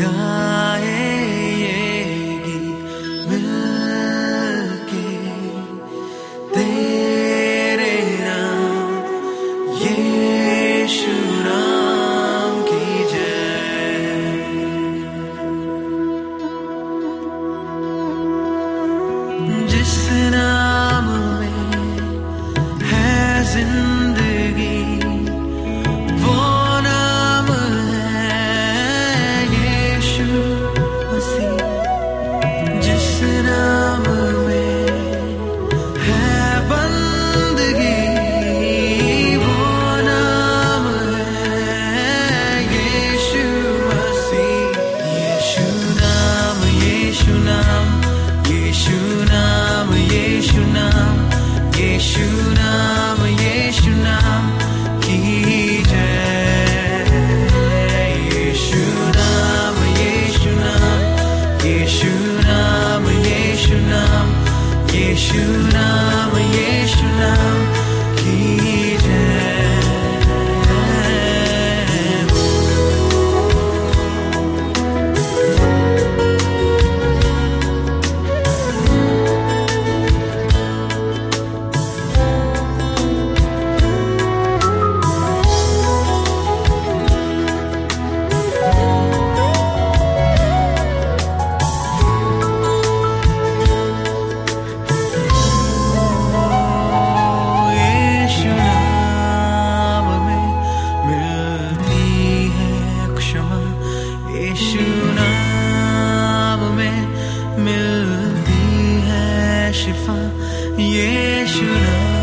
God. मिलती है शिफा ये नाम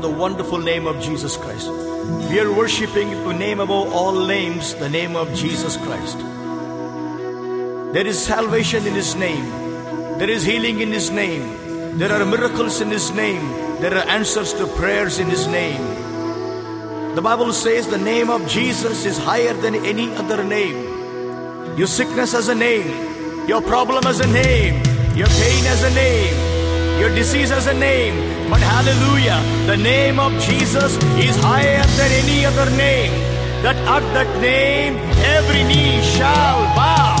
the wonderful name of Jesus Christ. We are worshiping the name above all names, the name of Jesus Christ. There is salvation in His name, there is healing in His name, there are miracles in His name, there are answers to prayers in His name. The Bible says the name of Jesus is higher than any other name. Your sickness has a name, your problem has a name, your pain has a name, your disease has a name. But hallelujah, the name of Jesus is higher than any other name. That at that name every knee shall bow.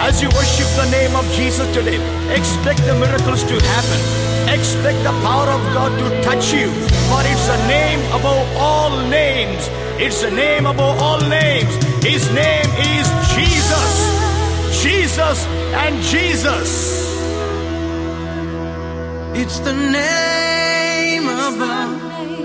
As you worship the name of Jesus today, expect the miracles to happen. Expect the power of God to touch you. For it's a name above all names. It's a name above all names. His name is Jesus. Jesus and Jesus. It's the name lover.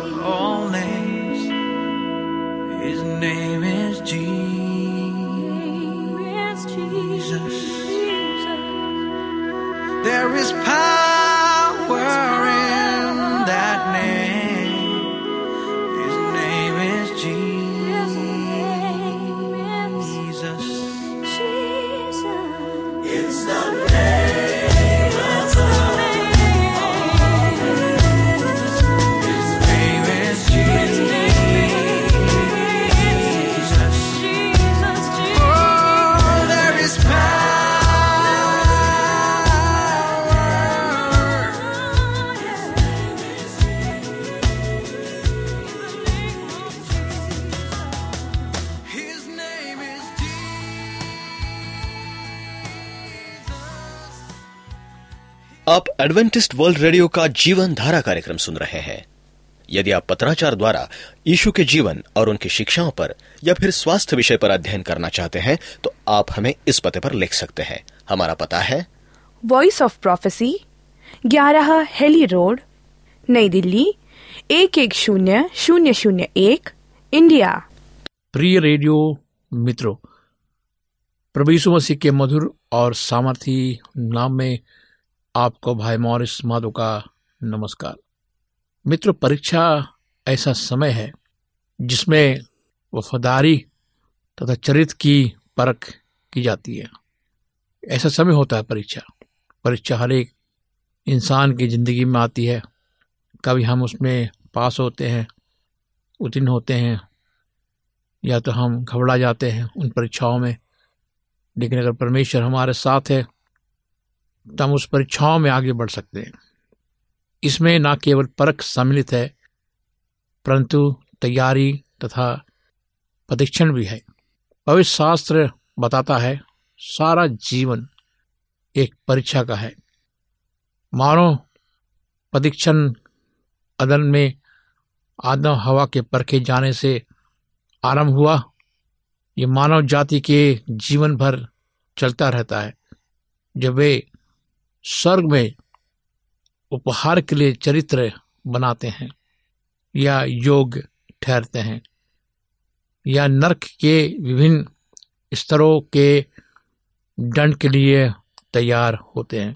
आप Adventist World Radio का जीवन धारा कार्यक्रम सुन रहे हैं। यदि आप पत्राचार द्वारा यीशु के जीवन और उनकी शिक्षाओं पर या फिर स्वास्थ्य विषय पर अध्ययन करना चाहते हैं तो आप हमें इस पते पर लिख सकते हैं। हमारा पता है। वॉइस ऑफ़ प्रोफेसी ग्यारह हेली रोड नई दिल्ली एक एक शून्य शून्य शून्य एक इंडिया। प्रिय रेडियो मित्रों प्रभु यीशु मसीह के मधुर और सामर्थी नाम में आपको भाई मॉरिस माधो का नमस्कार। मित्रों, परीक्षा ऐसा समय है जिसमें वफादारी तथा चरित्र की परख की जाती है। ऐसा समय होता है परीक्षा। परीक्षा हर एक इंसान की ज़िंदगी में आती है। कभी हम उसमें पास होते हैं, उत्तीर्ण होते हैं, या तो हम घबरा जाते हैं उन परीक्षाओं में। लेकिन अगर परमेश्वर हमारे साथ है तो हम उस परीक्षाओं में आगे बढ़ सकते हैं। इसमें न केवल परख सम्मिलित है, परंतु तैयारी तथा परीक्षण भी है। पवित्र शास्त्र बताता है, सारा जीवन एक परीक्षा का है। मानो परीक्षण अदन में आदम हवा के परखे जाने से आरंभ हुआ। ये मानव जाति के जीवन भर चलता रहता है। जब वे स्वर्ग में उपहार के लिए चरित्र बनाते हैं, या योग ठहरते हैं, या नरक के विभिन्न स्तरों के दंड के लिए तैयार होते हैं।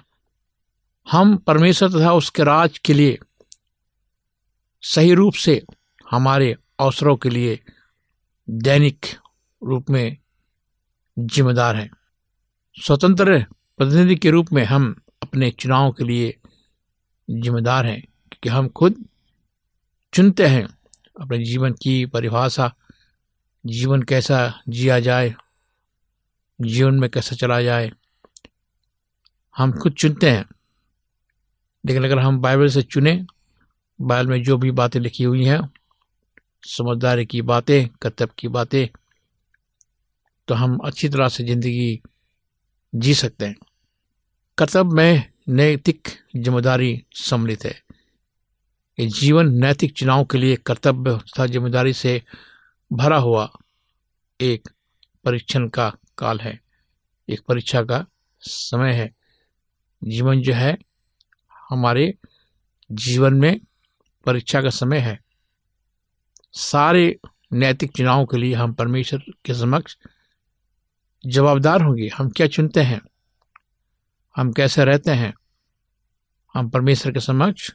हम परमेश्वर तथा उसके राज के लिए सही रूप से हमारे अवसरों के लिए दैनिक रूप में जिम्मेदार हैं। स्वतंत्र प्रतिनिधि के रूप में हम अपने चुनाव के लिए जिम्मेदार हैं, क्योंकि हम खुद चुनते हैं अपने जीवन की परिभाषा, जीवन कैसा जिया जाए, जीवन में कैसा चला जाए। हम खुद चुनते हैं, लेकिन अगर हम बाइबल से चुने, बाइबल में जो भी बातें लिखी हुई हैं, समझदारी की बातें, कर्तव्य की बातें तो हम अच्छी तरह से ज़िंदगी जी सकते हैं। कर्तव्य में नैतिक ज़िम्मेदारी सम्मिलित है। ये जीवन नैतिक चुनाव के लिए कर्तव्य तथा ज़िम्मेदारी से भरा हुआ एक परीक्षण का काल है। एक परीक्षा का समय है। जीवन जो है, हमारे जीवन में परीक्षा का समय है। सारे नैतिक चुनाव के लिए हम परमेश्वर के समक्ष जवाबदार होंगे। हम क्या चुनते हैं? हम कैसे रहते हैं? हम परमेश्वर के समक्ष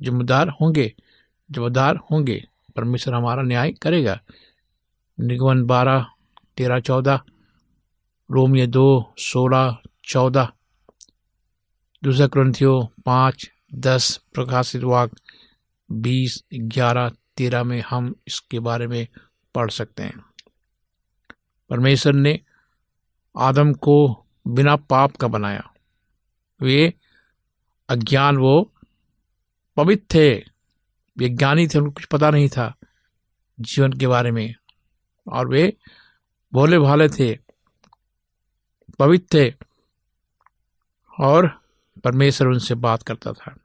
जिम्मेदार होंगे जिम्मेदार होंगे। परमेश्वर हमारा न्याय करेगा। निगमन बारह, तेरह, चौदह, रोमियो दो, सोलह, चौदह। दूसरा ग्रंथियो पाँच, दस, प्रकाशित वाक बीस, ग्यारह, तेरह में हम इसके बारे में पढ़ सकते हैं। परमेश्वर ने आदम को बिना पाप का बनाया। वे अज्ञान वो पवित्र थे। वे ज्ञानी थे, उनको कुछ पता नहीं था जीवन के बारे में। और वे भोले भाले थे, पवित्र थे और परमेश्वर उनसे बात करता था।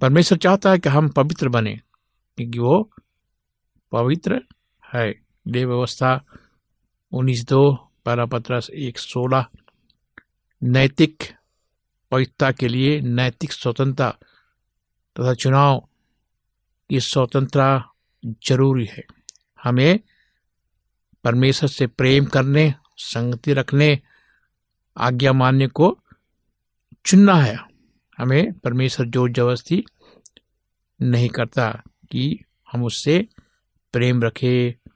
परमेश्वर चाहता है कि हम पवित्र बने, क्योंकि वो पवित्र है। देव व्यवस्था उन्नीस दो पहला पत्रस एक सोलह नैतिक पवित्रता के लिए नैतिक स्वतंत्रता तथा चुनाव की स्वतंत्रता ज़रूरी है। हमें परमेश्वर से प्रेम करने, संगति रखने, आज्ञा मानने को चुनना है। हमें परमेश्वर ज़ोर ज़बरदस्ती नहीं करता कि हम उससे प्रेम रखें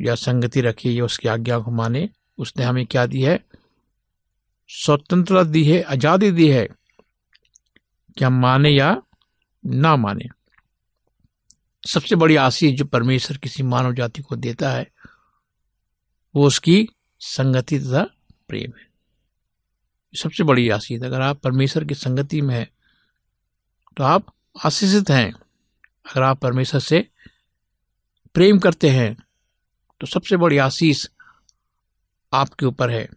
या संगति रखें या उसकी आज्ञा को माने। उसने हमें क्या दी है? स्वतंत्रता दी है, आज़ादी दी है कि हम माने या ना माने। सबसे बड़ी आशीष जो परमेश्वर किसी मानव जाति को देता है, वो उसकी संगति तथा प्रेम है। सबसे बड़ी आशीष अगर आप परमेश्वर की संगति में हैं तो आप आशीषित हैं। अगर आप परमेश्वर से प्रेम करते हैं तो सबसे बड़ी आशीष आपके ऊपर है।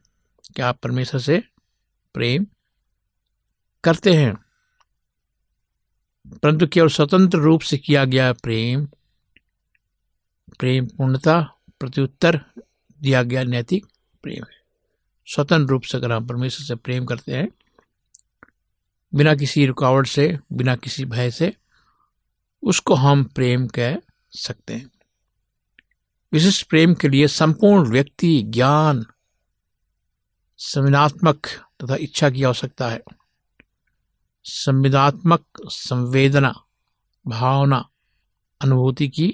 कि आप परमेश्वर से प्रेम करते हैं। परंतु केवल स्वतंत्र रूप से किया गया प्रेम प्रेम पूर्णता, प्रत्युत्तर दिया गया नैतिक प्रेम है। स्वतंत्र रूप से अगर हम परमेश्वर से प्रेम करते हैं, बिना किसी रुकावट से, बिना किसी भय से, उसको हम प्रेम कह सकते हैं। विशिष्ट प्रेम के लिए संपूर्ण व्यक्ति, ज्ञान संवेदनात्मक तथा इच्छा की आवश्यकता है। संवेदनात्मक संवेदना, भावना, अनुभूति की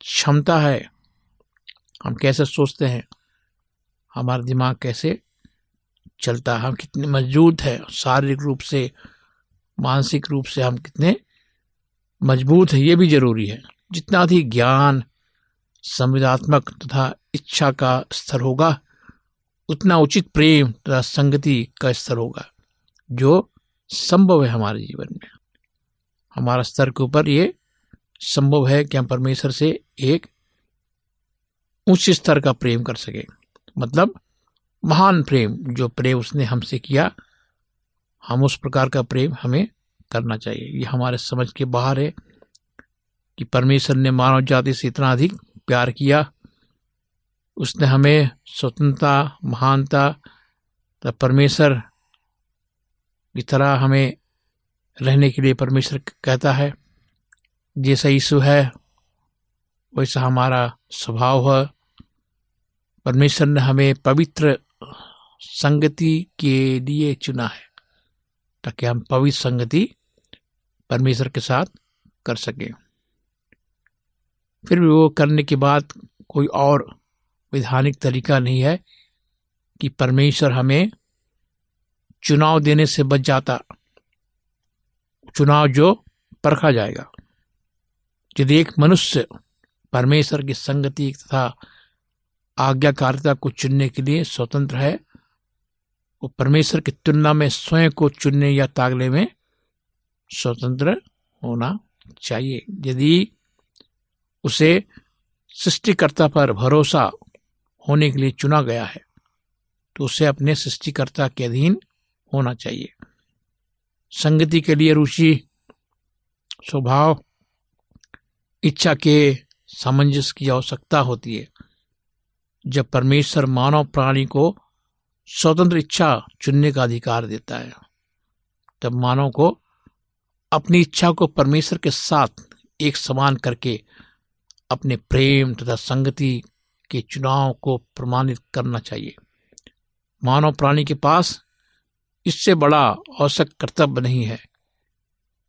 क्षमता है। हम कैसे सोचते हैं? हमारा दिमाग कैसे चलता है? हम कितने मज़बूत है? शारीरिक रूप से, मानसिक रूप से हम कितने मज़बूत हैं? ये भी ज़रूरी है। जितना अधिक ज्ञान संवेदात्मक तथा इच्छा का स्तर होगा उतना उचित प्रेम तथा संगति का स्तर होगा, जो संभव है हमारे जीवन में। हमारा स्तर के ऊपर ये संभव है कि हम परमेश्वर से एक उच्च स्तर का प्रेम कर सके। मतलब महान प्रेम, जो प्रेम उसने हमसे किया, हम उस प्रकार का प्रेम हमें करना चाहिए। ये हमारे समझ के बाहर है कि परमेश्वर ने मानव जाति से इतना अधिक प्यार किया उसने हमें स्वतंत्रता, महानता तथा परमेश्वर की तरह हमें रहने के लिए परमेश्वर कहता है। जैसा यीशु है, वैसा हमारा स्वभाव है। परमेश्वर ने हमें पवित्र संगति के लिए चुना है, ताकि हम पवित्र संगति परमेश्वर के साथ कर सकें। फिर भी वो करने के बाद कोई और वैधानिक तरीका नहीं है कि परमेश्वर हमें चुनाव देने से बच जाता। चुनाव जो परखा जाएगा। यदि एक मनुष्य परमेश्वर की संगति तथा आज्ञाकारिता को चुनने के लिए स्वतंत्र है, वो परमेश्वर की तुलना में स्वयं को चुनने या तागले में स्वतंत्र होना चाहिए। यदि उसे सृष्टिकर्ता पर भरोसा होने के लिए चुना गया है। तो उसे अपने सृष्टिकर्ता के अधीन होना चाहिए। संगति के लिए रुचि, स्वभाव, इच्छा के सामंजस्य की आवश्यकता होती है। जब परमेश्वर मानव प्राणी को स्वतंत्र इच्छा चुनने का अधिकार देता है, तब मानव को अपनी इच्छा को परमेश्वर के साथ एक समान करके अपने प्रेम तथा संगति के चुनाव को प्रमाणित करना चाहिए। मानव प्राणी के पास इससे बड़ा औसत कर्तव्य नहीं है।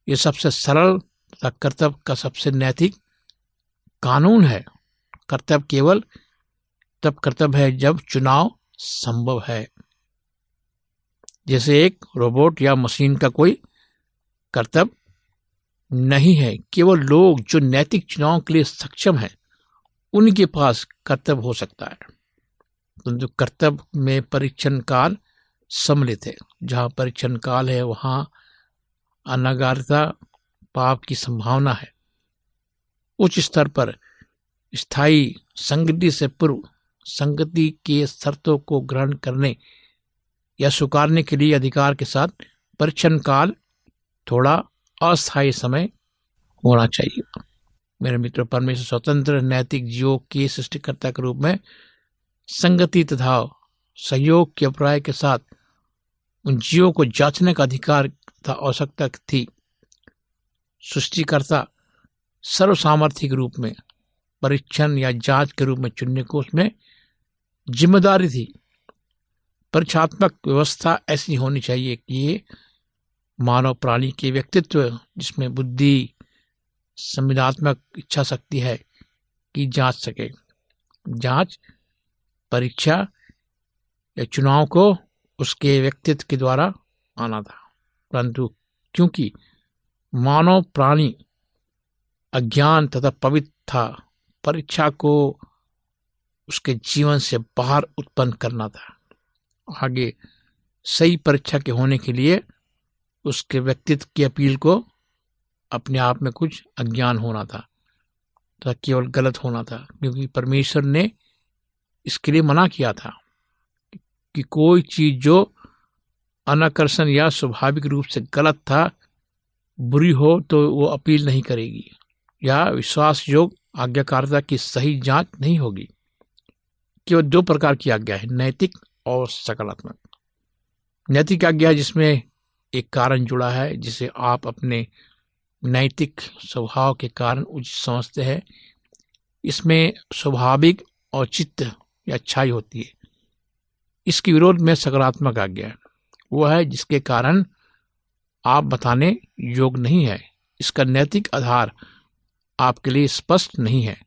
यह सबसे सरल तथा कर्तव्य का सबसे नैतिक कानून है। कर्तव्य केवल तब कर्तव्य है जब चुनाव संभव है। जैसे एक रोबोट या मशीन का कोई कर्तव्य नहीं है। केवल लोग जो नैतिक चुनाव के लिए सक्षम हैं उनके पास कर्तव्य हो सकता है। परंतु कर्तव्य में परीक्षण काल सम्मिलित है। जहाँ परीक्षण काल है, वहाँ अनागारता पाप की संभावना है। उच्च स्तर पर स्थायी संगति से पूर्व संगति के शर्तों को ग्रहण करने या स्वीकारने के लिए अधिकार के साथ परीक्षण काल थोड़ा अस्थायी समय होना चाहिए। मेरे मित्र, परमेश्वर स्वतंत्र, नैतिक जीवों के सृष्टिकर्ता के रूप में संगति तथा सहयोग के अभिप्राय के साथ उन जीवों को जांचने का अधिकार तथा आवश्यकता थी। सृष्टिकर्ता सर्व सामर्थ्य के रूप में, परीक्षण या जाँच के रूप में चुनने को उसमें ज़िम्मेदारी थी। परीक्षात्मक व्यवस्था ऐसी होनी चाहिए कि ये मानव प्राणी के व्यक्तित्व, जिसमें बुद्धि संविधात्मक इच्छा शक्ति है कि जाँच सके। जाँच, परीक्षा या चुनाव को उसके व्यक्तित्व के द्वारा आना था। परंतु क्योंकि मानव प्राणी अज्ञान तथा पवित्र था, परीक्षा को उसके जीवन से बाहर उत्पन्न करना था। आगे सही परीक्षा के होने के लिए उसके व्यक्तित्व की अपील को अपने आप में कुछ अज्ञान होना था तथा केवल गलत होना था, क्योंकि परमेश्वर ने इसके लिए मना किया था कि कोई चीज़ जो अनाकर्षण या स्वाभाविक रूप से गलत था, बुरी हो तो वो अपील नहीं करेगी, या विश्वास योग आज्ञाकारिता की सही जाँच नहीं होगी। केवल दो प्रकार की आज्ञा है, नैतिक और सकारात्मक नैतिक आज्ञा जिसमें एक कारण जुड़ा है, जिसे आप अपने नैतिक स्वभाव के कारण उचित समझते हैं। इसमें स्वाभाविक औचित्य या अच्छाई होती है। इसके विरोध में सकारात्मक आज्ञा वो है जिसके कारण आप बताने योग नहीं है। इसका नैतिक आधार आपके लिए स्पष्ट नहीं है।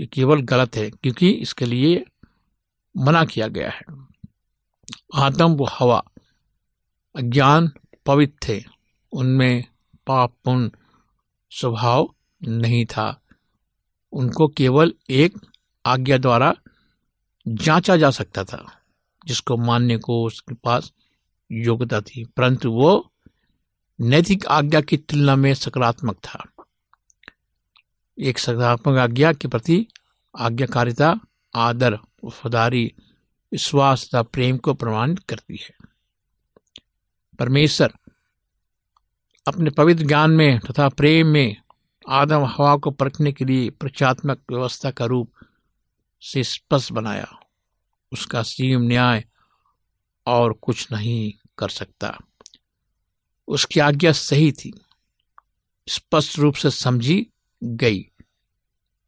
ये केवल गलत है क्योंकि इसके लिए मना किया गया है। आत्म व हवा, अज्ञान पवित्र थे। उनमें पाप पुण्य स्वभाव नहीं था। उनको केवल एक आज्ञा द्वारा जांचा जा सकता था, जिसको मानने को उसके पास योग्यता थी, परंतु वो नैतिक आज्ञा की तुलना में सकारात्मक था। एक सकारात्मक आज्ञा के प्रति आज्ञाकारिता, आदर, वफादारी, विश्वास तथा प्रेम को प्रमाणित करती है। परमेश्वर अपने पवित्र ज्ञान में तथा प्रेम में आदम हवा को परखने के लिए प्रचात्मक व्यवस्था का रूप से स्पष्ट बनाया। उसका सीम न्याय और कुछ नहीं कर सकता। उसकी आज्ञा सही थी। स्पष्ट रूप से समझी गई।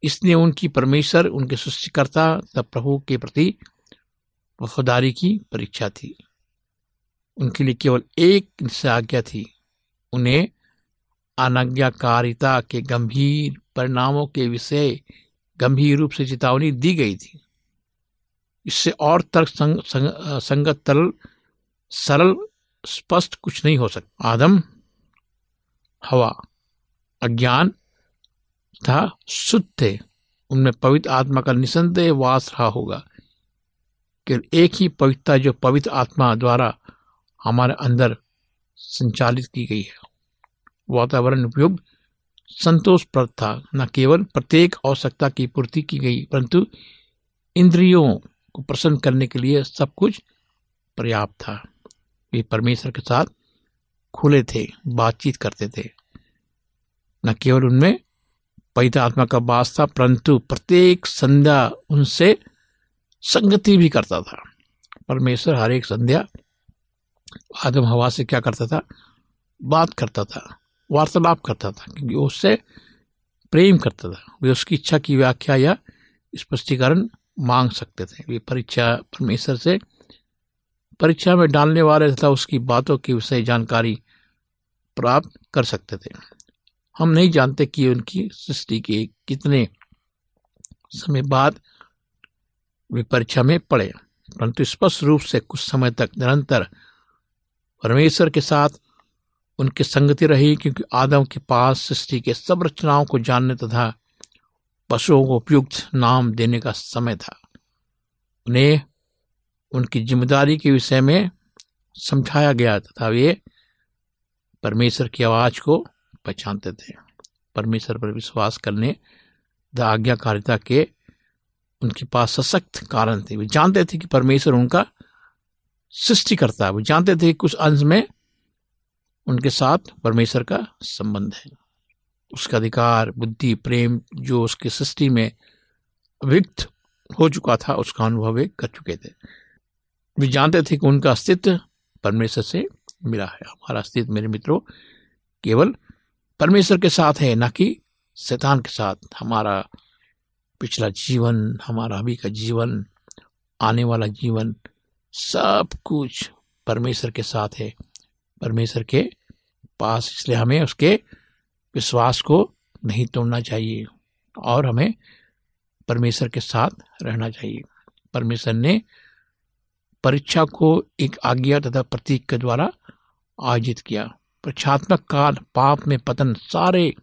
इसने उनकी परमेश्वर, उनके सृष्टिकर्ता तथा प्रभु के प्रति वफादारी की परीक्षा थी। उनके लिए केवल एक आज्ञा थी। उन्हें अनाज्ञाकारिता के गंभीर परिणामों के विषय गंभीर रूप से चेतावनी दी गई थी। इससे और तर्क संग, संग, संगत तरल सरल स्पष्ट कुछ नहीं हो सकता आदम हवा अज्ञान था शुद्ध थे। उनमें पवित्र आत्मा का निसंदेह वास रहा होगा। केवल एक ही पवित्रता जो पवित्र आत्मा द्वारा हमारे अंदर संचालित की गई है। वातावरण उपयोग संतोषप्रद था। न केवल प्रत्येक आवश्यकता की पूर्ति की गई, परंतु इंद्रियों को प्रसन्न करने के लिए सब कुछ पर्याप्त था। वे परमेश्वर के साथ खुले थे, बातचीत करते थे। न केवल उनमें पवित्र आत्मा का वास था, परंतु प्रत्येक संध्या उनसे संगति भी करता था। परमेश्वर हर एक संध्या आदम हवा से क्या करता था? बात करता था, वार्तालाप करता था, क्योंकि उससे प्रेम करता था। वे उसकी इच्छा की व्याख्या या स्पष्टीकरण मांग सकते थे। वे परीक्षा, परमेश्वर से परीक्षा में डालने वाले तथा उसकी बातों की विषय जानकारी प्राप्त कर सकते थे। हम नहीं जानते कि उनकी सृष्टि के कितने समय बाद वे परीक्षा में पड़े, परंतु स्पष्ट रूप से कुछ समय तक निरंतर परमेश्वर के साथ उनकी संगति रही, क्योंकि आदम के पास सृष्टि के सब रचनाओं को जानने तथा पशुओं को उपयुक्त नाम देने का समय था। उन्हें उनकी ज़िम्मेदारी के विषय में समझाया गया तथा वे परमेश्वर की आवाज़ को पहचानते थे। परमेश्वर पर विश्वास करने द आज्ञाकारिता के उनके पास सशक्त कारण थे। वे जानते थे कि परमेश्वर उनका सृष्टि करता है। वो जानते थे कुछ अंश में उनके साथ परमेश्वर का संबंध है। उसका अधिकार, बुद्धि, प्रेम जो उसकी सृष्टि में अभिक्त हो चुका था, उसका अनुभव वे कर चुके थे। वे जानते थे कि उनका अस्तित्व परमेश्वर से मिला है। हमारा अस्तित्व, मेरे मित्रों, केवल परमेश्वर के साथ है, ना कि शैतान के साथ। हमारा पिछला जीवन, हमारा अभी का जीवन, आने वाला जीवन सब कुछ परमेश्वर के साथ है। परमेश्वर के पास, इसलिए हमें उसके विश्वास को नहीं तोड़ना चाहिए और हमें परमेश्वर के साथ रहना चाहिए। परमेश्वर ने परीक्षा को एक आज्ञा तथा प्रतीक के द्वारा आयोजित किया। परीक्षात्मक काल, पाप में पतन, सारे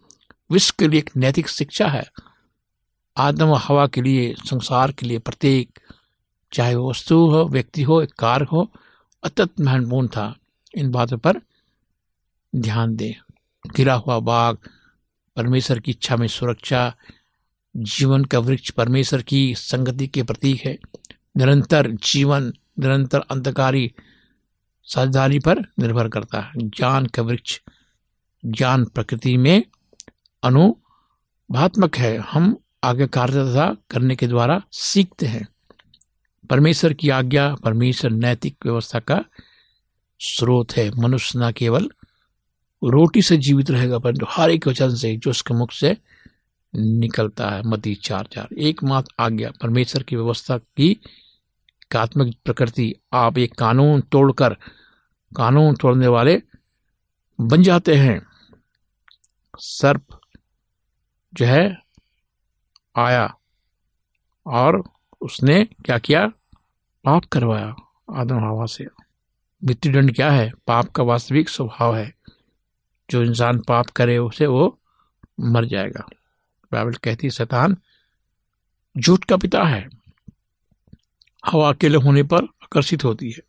विश्व के लिए एक नैतिक शिक्षा है। आदम हवा के लिए, संसार के लिए प्रत्येक चाहे वो वस्तु हो, व्यक्ति हो, एक कार हो, अत्यंत महत्वपूर्ण था। इन बातों पर ध्यान दें। गिरा हुआ बाग, परमेश्वर की इच्छा में सुरक्षा, जीवन का वृक्ष परमेश्वर की संगति के प्रतीक है। निरंतर जीवन, निरंतर अंधकारी साझेदारी पर निर्भर करता है। ज्ञान का वृक्ष, ज्ञान प्रकृति में अनुभवात्मक है। हम आगे कार्यता करने के द्वारा सीखते हैं। परमेश्वर की आज्ञा, परमेश्वर नैतिक व्यवस्था का स्रोत है। मनुष्य न केवल रोटी से जीवित रहेगा, परंतु हर एक वचन से, जो उसके मुख से निकलता है। मती चार चार। एकमात्र आज्ञा, परमेश्वर की व्यवस्था की एकात्मक प्रकृति। आप एक कानून तोड़कर, कानून तोड़ने वाले बन जाते हैं। सर्प जो है, आया और उसने क्या किया? पाप करवाया आदम हवा से। मृत्युदंड क्या है? पाप का वास्तविक स्वभाव है। जो इंसान पाप करे, उसे वो मर जाएगा। बाइबल कहती शैतान झूठ का पिता है। हवा अकेले होने पर आकर्षित होती है।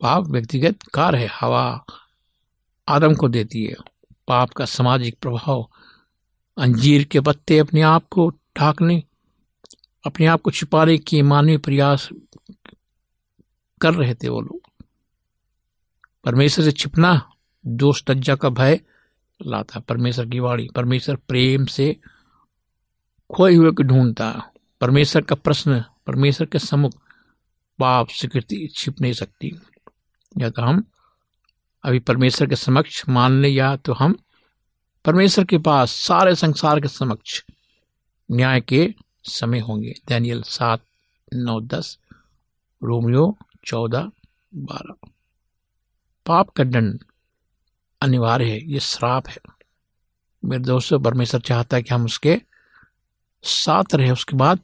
पाप व्यक्तिगत कार है। हवा आदम को देती है। पाप का सामाजिक प्रभाव अंजीर के पत्ते अपने आप को ढाकने अपने आप को छिपाने के मानवीय प्रयास कर रहे थे वो लोग। परमेश्वर से छिपना, दोष लज्जा का भय लाता, परमेश्वर की वाणी, परमेश्वर प्रेम से खोए हुए को ढूंढता। परमेश्वर का प्रश्न, परमेश्वर के सम्मुख पाप, स्वीकृति छिप नहीं सकती। या तो हम अभी परमेश्वर के समक्ष मान ले, या तो हम परमेश्वर के पास सारे संसार के समक्ष न्याय के समय होंगे। दैनियल सात, नौ, दस, रोमियो, चौदह, बारह। पाप का दंड अनिवार्य है, ये श्राप है। मेरे दोस्तों, परमेश्वर चाहता है कि हम उसके साथ रहे। उसके बाद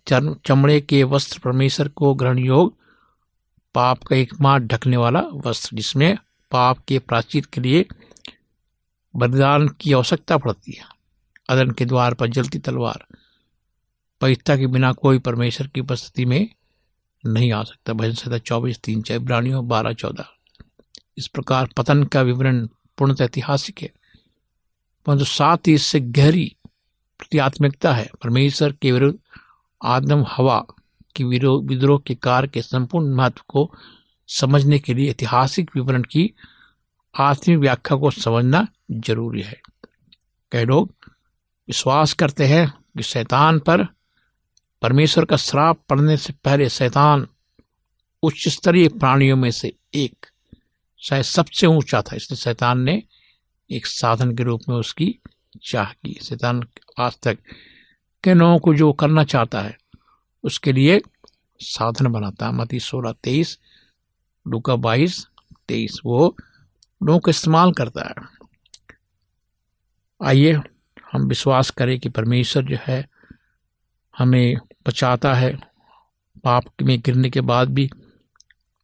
चमड़े के वस्त्र परमेश्वर को ग्रहण योग, पाप का एकमात्र ढकने वाला वस्त्र, जिसमें पाप के प्राचित के लिए बलिदान की आवश्यकता पड़ती है। अदन के द्वार पर जलती तलवार पवित्रता के बिना कोई परमेश्वर की उपस्थिति में नहीं आ सकता। भजन संहिता चौबीस, तीन, चार, इब्रानियों बारह, चौदह। इस प्रकार पतन का विवरण पूर्णतः ऐतिहासिक है। परंतु साथ ही इससे गहरी प्रत्यात्मिकता है। परमेश्वर के विरुद्ध आदम, हवा की विद्रोह के कार्य के संपूर्ण महत्व को समझने के लिए ऐतिहासिक विवरण की आत्मिक व्याख्या को समझना ज़रूरी है। कई लोग विश्वास करते हैं कि शैतान पर परमेश्वर का श्राप पड़ने से पहले शैतान उच्च स्तरीय प्राणियों में से एक, शायद सबसे ऊँचा था। इसलिए शैतान ने एक साधन के रूप में उसकी चाह की। शैतान आज तक के लोगों को जो करना चाहता है, उसके लिए साधन बनाता है। मती सोलह तेईस, लुका बाईस तेईस, वो लोगों का इस्तेमाल करता है। आइए हम विश्वास करें कि परमेश्वर जो है, हमें बचाता है। पाप में गिरने के बाद भी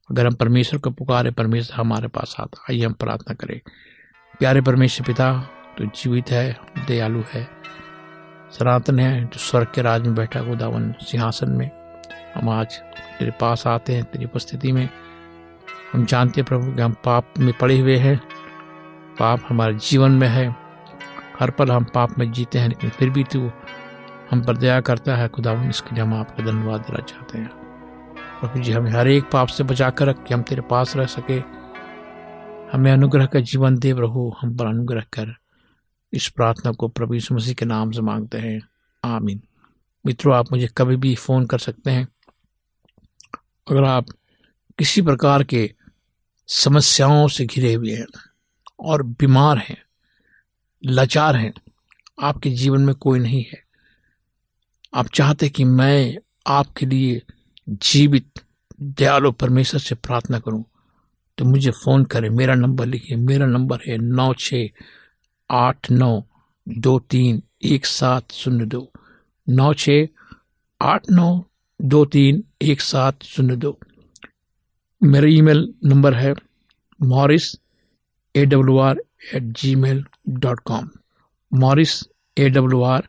अगर हम परमेश्वर को पुकारे, परमेश्वर हमारे पास आता आइए हम प्रार्थना करें। प्यारे परमेश्वर पिता तो जीवित है, दयालु है, सनातन है, जो स्वर्ग के राज में बैठा खुदावन सिंहासन में हम आज तेरे पास आते हैं, तेरी उपस्थिति में। हम जानते हैं प्रभु कि हम पाप में पड़े हुए हैं, पाप हमारे जीवन में है, हर पल हम पाप में जीते हैं, लेकिन फिर भी तू हम पर दया करता है, खुदावन, इसके लिए हम आपका धन्यवाद देना चाहते हैं। प्रभु जी, हमें हर एक पाप से बचा कर रख के हम तेरे पास रह सके। हमें अनुग्रह का जीवन दे प्रभु, हम पर अनुग्रह कर। इस प्रार्थना को प्रभु यीशु मसीह के नाम से मांगते हैं। आमीन। मित्रों, आप मुझे कभी भी फ़ोन कर सकते हैं। अगर आप किसी प्रकार के समस्याओं से घिरे हुए हैं और बीमार हैं, लाचार हैं, आपके जीवन में कोई नहीं है। आप चाहते कि मैं आपके लिए जीवित, दयालु परमेश्वर से प्रार्थना करूँ तो मुझे फ़ोन करें। मेरा नंबर लिखिए। मेरा नंबर है नौ छ आठ नौ दो तीन एक सात शून्य दो। नौ छ आठ नौ दो तीन एक सात शून्य दो। मेरा ईमेल नंबर है Morris A W R at G mail dot com. Morris A W R